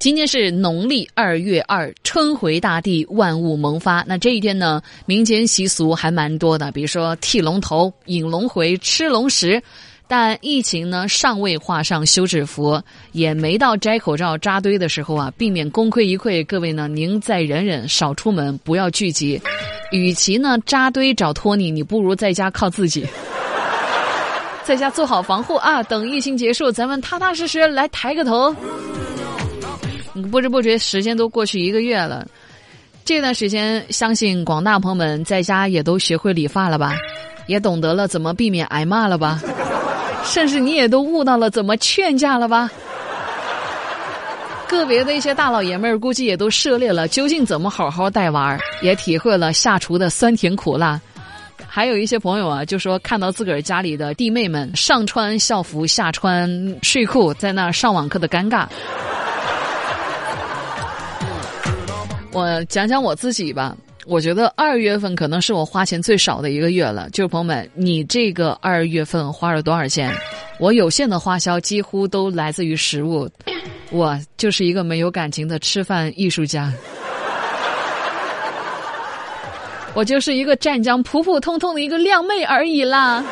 今天是农历二月二，春回大地，万物萌发。那这一天呢，民间习俗还蛮多的，比如说剃龙头、引龙回、吃龙食。但疫情呢，尚未画上休止符，也没到摘口罩扎堆的时候啊，避免功亏一篑。各位呢，您再忍忍，少出门，不要聚集。与其呢扎堆找托尼，你不如在家靠自己，在家做好防护啊。等疫情结束，咱们踏踏实实来抬个头。不知不觉时间都过去一个月了，这段时间相信广大朋友们在家也都学会理发了吧，也懂得了怎么避免挨骂了吧，甚至你也都悟到了怎么劝架了吧。个别的一些大老爷们儿估计也都涉猎了究竟怎么好好带娃儿，也体会了下厨的酸甜苦辣。还有一些朋友啊，就说看到自个儿家里的弟妹们上穿校服下穿睡裤在那上网课的尴尬。我讲讲我自己吧，我觉得二月份可能是我花钱最少的一个月了。就是朋友们，你这个二月份花了多少钱？我有限的花销几乎都来自于食物，我就是一个没有感情的吃饭艺术家，我就是一个湛江普普通通的一个靓妹而已啦。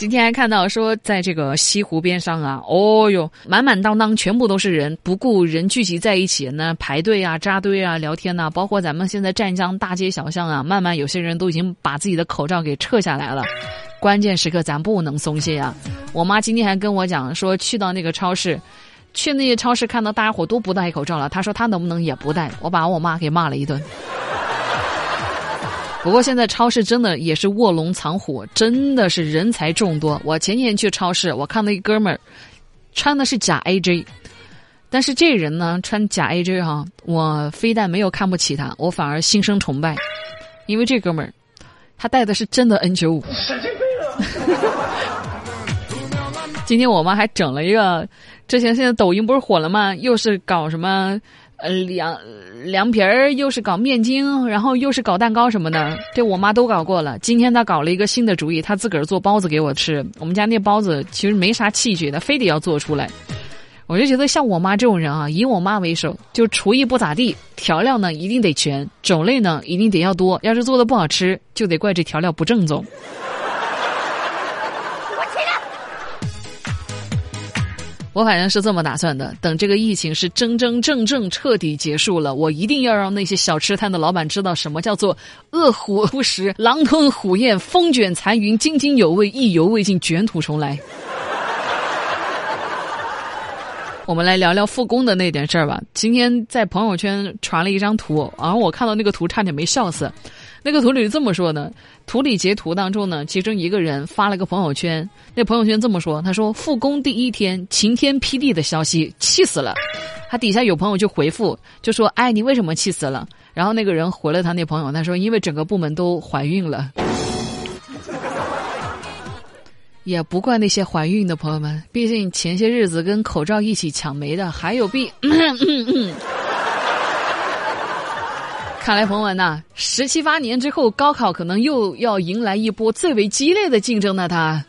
今天还看到说，在这个西湖边上啊，哦哟，满满当当，全部都是人，不顾人聚集在一起呢，排队啊、扎堆啊、聊天呐，包括咱们现在湛江大街小巷啊，慢慢有些人都已经把自己的口罩给撤下来了。关键时刻咱不能松懈啊！我妈今天还跟我讲说，去到那个超市，去那些超市看到大家伙都不戴口罩了，她说她能不能也不戴？我把我妈给骂了一顿。不过现在超市真的也是卧龙藏虎，真的是人才众多。我前天去超市，我看到一哥们儿穿的是假 AJ，但是这人呢穿假 AJ 哈，我非但没有看不起他，我反而心生崇拜，因为这哥们儿他戴的是真的 N95。今天我妈还整了一个，之前现在抖音不是火了吗？又是搞什么？呃，凉凉皮儿又是搞面筋，然后又是搞蛋糕什么的，这我妈都搞过了。今天她搞了一个新的主意，她自个儿做包子给我吃。我们家那包子其实没啥器具的，非得要做出来。我就觉得像我妈这种人啊，以我妈为首，就厨艺不咋地，调料呢一定得全，种类呢一定得要多。要是做的不好吃，就得怪这调料不正宗。我反正是这么打算的，等这个疫情是真真正正彻底结束了，我一定要让那些小吃摊的老板知道什么叫做饿虎扑食，狼吞虎咽，风卷残云，津津有味，意犹未尽，卷土重来。我们来聊聊复工的那点事儿吧。今天在朋友圈传了一张图，然后我看到那个图差点没笑死。那个图里这么说的：图里截图当中呢，其中一个人发了个朋友圈，那朋友圈这么说，他说复工第一天晴天霹雳的消息，气死了。他底下有朋友就回复，就说：“哎，你为什么气死了？”然后那个人回了他那朋友，他说：“因为整个部门都怀孕了。”也不怪那些怀孕的朋友们，毕竟前些日子跟口罩一起抢没的还有病。看来彭文呐，十七八年之后，高考可能又要迎来一波最为激烈的竞争呢。他，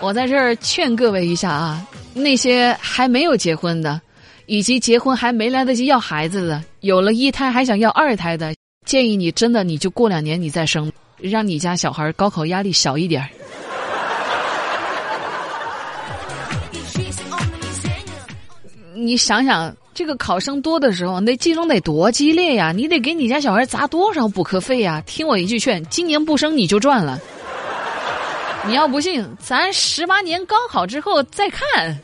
我在这儿劝各位一下啊，那些还没有结婚的，以及结婚还没来得及要孩子的，有了一胎还想要二胎的，建议你真的你就过两年你再生，让你家小孩高考压力小一点。你想想。这个考生多的时候，那竞争得多激烈呀！你得给你家小孩砸多少补课费呀？听我一句劝，今年不生你就赚了。你要不信，咱十八年高考之后再看。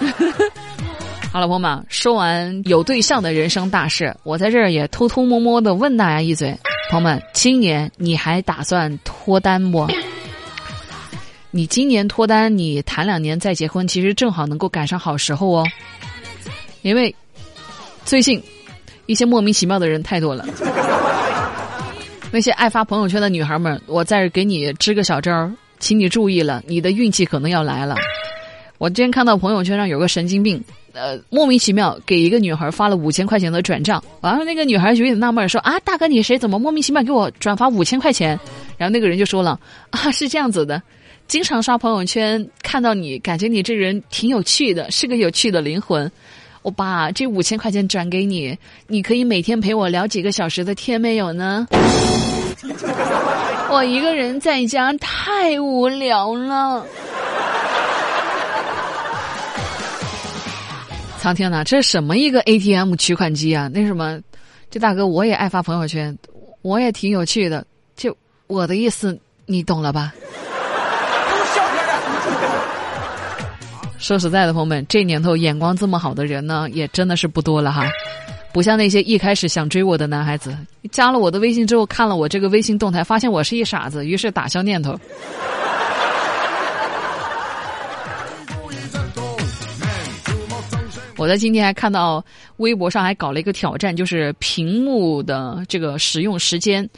好了，朋友们，说完有对象的人生大事，我在这儿也偷偷摸摸的问大家一嘴：朋友们，今年你还打算脱单不？你今年脱单，你谈两年再结婚，其实正好能够赶上好时候哦。因为最近一些莫名其妙的人太多了。那些爱发朋友圈的女孩们，我再给你支个小招，请你注意了，你的运气可能要来了。我今天看到朋友圈上有个神经病，呃，莫名其妙给一个女孩发了五千块钱的转账，完了那个女孩有点纳闷，说啊，大哥你谁？怎么莫名其妙给我转发五千块钱？然后那个人就说了啊，是这样子的。经常刷朋友圈，看到你，感觉你这人挺有趣的，是个有趣的灵魂。我把这五千块钱转给你，你可以每天陪我聊几个小时的天，没有呢？我一个人在家太无聊了。苍天呐，这什么一个 ATM 取款机啊？那什么，这大哥我也爱发朋友圈，我也挺有趣的。就我的意思，你懂了吧？说实在的，朋友们，这年头眼光这么好的人呢，也真的是不多了哈。不像那些一开始想追我的男孩子，加了我的微信之后，看了我这个微信动态，发现我是一傻子，于是打消念头。我在今天还看到微博上还搞了一个挑战，就是屏幕的这个使用时间，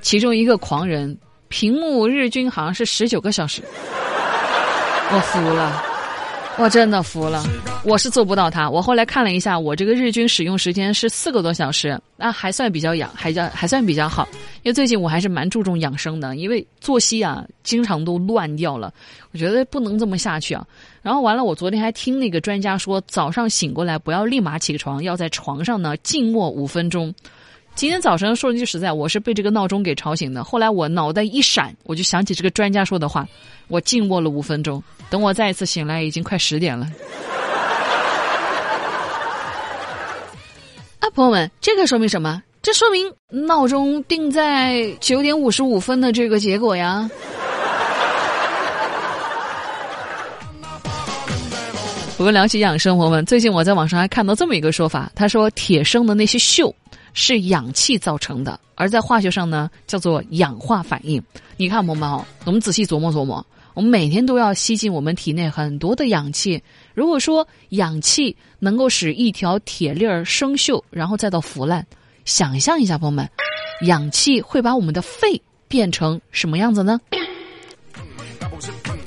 其中一个狂人屏幕日均好像是十九个小时，我服了，我真的服了，我是做不到他。我后来看了一下，我这个日均使用时间是四个多小时，那还算比较养，还叫还算比较好。因为最近我还是蛮注重养生的，因为作息啊经常都乱掉了，我觉得不能这么下去啊。然后完了，我昨天还听那个专家说，早上醒过来不要立马起床，要在床上呢静默五分钟。今天早上说句实在，我是被这个闹钟给吵醒的。后来我脑袋一闪，我就想起这个专家说的话，我静卧了五分钟。等我再一次醒来，已经快十点了。啊，朋友们，这个说明什么？这说明闹钟定在九点五十五分的这个结果呀。我们聊起养生，朋友们，最近我在网上还看到这么一个说法，他说铁生的那些锈是氧气造成的，而在化学上呢叫做氧化反应。你看，朋友们哦，我们仔细琢磨琢磨，我们每天都要吸进我们体内很多的氧气。如果说氧气能够使一条铁链儿生锈，然后再到腐烂，想象一下，朋友们，氧气会把我们的肺变成什么样子呢？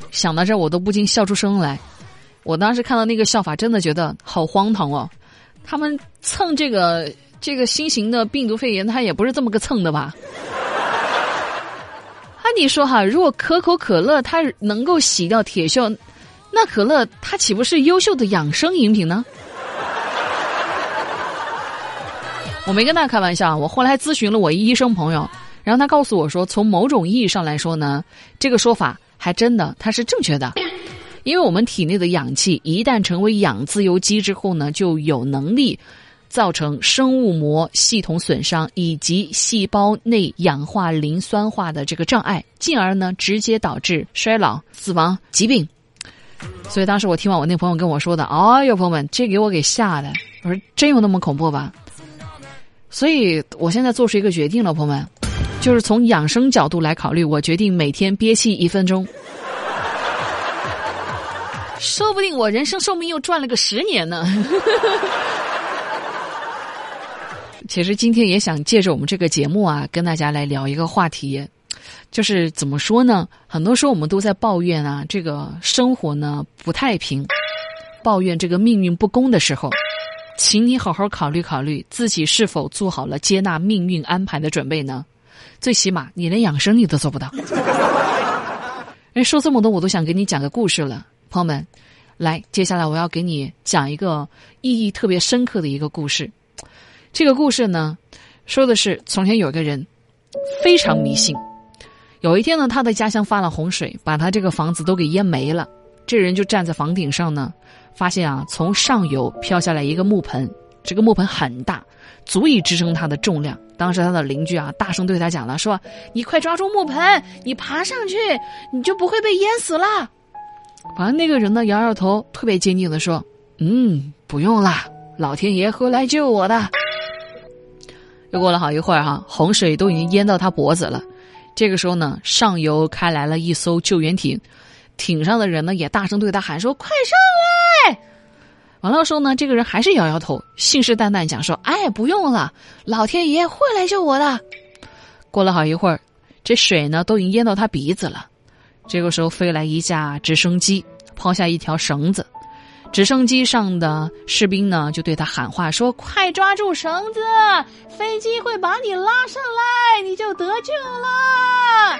想到这儿，我都不禁笑出声来。我当时看到那个笑法，真的觉得好荒唐哦！他们蹭这个这个新型的病毒肺炎，它也不是这么个蹭的吧？啊，你说哈，如果可口可乐它能够洗掉铁锈，那可乐它岂不是优秀的养生饮品呢？我没跟大家开玩笑，我后来咨询了我医生朋友，然后他告诉我说，从某种意义上来说呢，这个说法还真的它是正确的。因为我们体内的氧气一旦成为氧自由基之后呢，就有能力造成生物膜系统损伤以及细胞内氧化磷酸化的这个障碍，进而呢直接导致衰老、死亡、疾病。所以当时我听完我那朋友跟我说的，哎呦，朋友们，这给我给吓的，我说真有那么恐怖吧？所以我现在做出一个决定了，朋友们，就是从养生角度来考虑，我决定每天憋气一分钟。说不定我人生寿命又赚了个十年呢。其实今天也想借着我们这个节目啊，跟大家来聊一个话题，就是怎么说呢？很多时候我们都在抱怨啊，这个生活呢不太平，抱怨这个命运不公的时候，请你好好考虑考虑自己是否做好了接纳命运安排的准备呢？最起码你连养生你都做不到。哎说这么多，我都想给你讲个故事了。朋友们，来，接下来我要给你讲一个意义特别深刻的一个故事。这个故事呢，说的是从前有个人非常迷信。有一天呢，他的家乡发了洪水，把他这个房子都给淹没了。这人就站在房顶上呢，发现啊，从上游飘下来一个木盆，这个木盆很大，足以支撑他的重量。当时他的邻居啊，大声对他讲了，说：“你快抓住木盆，你爬上去，你就不会被淹死了。”反正那个人呢，摇摇头，特别坚定的说：“嗯，不用啦，老天爷会来救我的。”又过了好一会儿，哈，洪水都已经淹到他脖子了。这个时候呢，上游开来了一艘救援艇，艇上的人呢也大声对他喊说：“快上来！”完了时候呢，这个人还是摇摇头，信誓旦旦讲说：“哎，不用了，老天爷会来救我的。”过了好一会儿，这水呢都已经淹到他鼻子了。这个时候飞来一架直升机，抛下一条绳子，直升机上的士兵呢就对他喊话说：“快抓住绳子，飞机会把你拉上来，你就得救了。”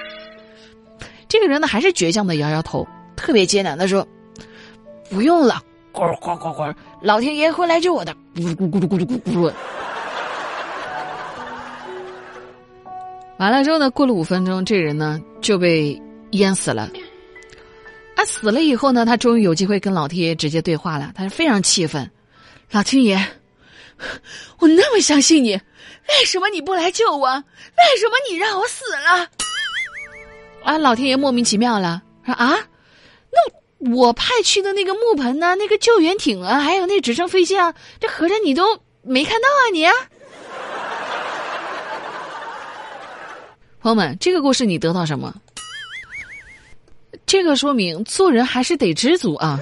这个人呢还是倔强的摇摇头，特别艰难的说：“不用了，呱呱呱呱，老天爷会来救我的。”咕咕咕噜咕噜咕咕。完了之后呢，过了五分钟，这人呢就被淹死了。啊，死了以后呢，他终于有机会跟老天爷直接对话了。他是非常气愤，老天爷，我那么相信你，为什么你不来救我？为什么你让我死了？啊，老天爷莫名其妙了，说啊，那我派去的那个木盆呢，那个救援艇啊，还有那直升飞机啊，这合着你都没看到啊你？朋友们，这个故事你得到什么？这个说明做人还是得知足啊！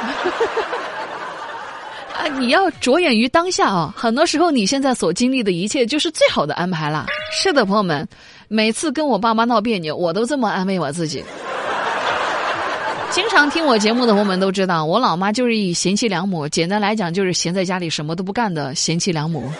啊，你要着眼于当下啊！很多时候你现在所经历的一切就是最好的安排了。是的，朋友们，每次跟我爸妈闹别扭，我都这么安慰我自己。经常听我节目的朋友们都知道，我老妈就是一贤妻良母，简单来讲就是闲在家里什么都不干的贤妻良母。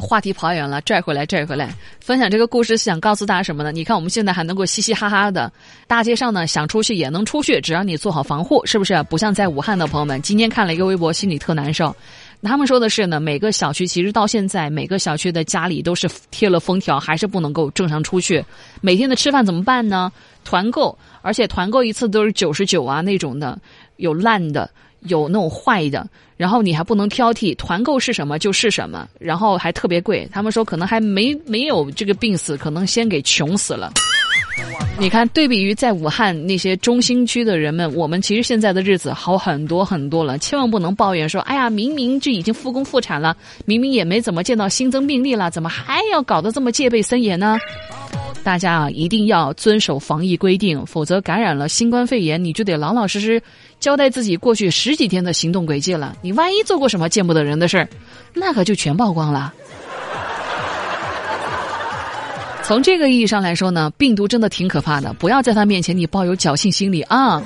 话题跑远了，拽回来，拽回来。分享这个故事是想告诉大家什么呢？你看我们现在还能够嘻嘻哈哈的，大街上呢想出去也能出去，只要你做好防护，是不是？不像在武汉的朋友们，今天看了一个微博，心里特难受。他们说的是呢，每个小区其实到现在每个小区的家里都是贴了封条，还是不能够正常出去。每天的吃饭怎么办呢？团购，而且团购一次都是九十九啊那种的，有烂的。有那种坏的，然后你还不能挑剔，团购是什么就是什么，然后还特别贵。他们说可能还没没有这个病死，可能先给穷死了。你看，对比于在武汉那些中心区的人们，我们其实现在的日子好很多很多了。千万不能抱怨说，哎呀，明明就已经复工复产了，明明也没怎么见到新增病例了，怎么还要搞得这么戒备森严呢？大家啊，一定要遵守防疫规定，否则感染了新冠肺炎，你就得老老实实交代自己过去十几天的行动轨迹了。你万一做过什么见不得人的事儿，那可就全曝光了。从这个意义上来说呢，病毒真的挺可怕的，不要在他面前你抱有侥幸心理啊。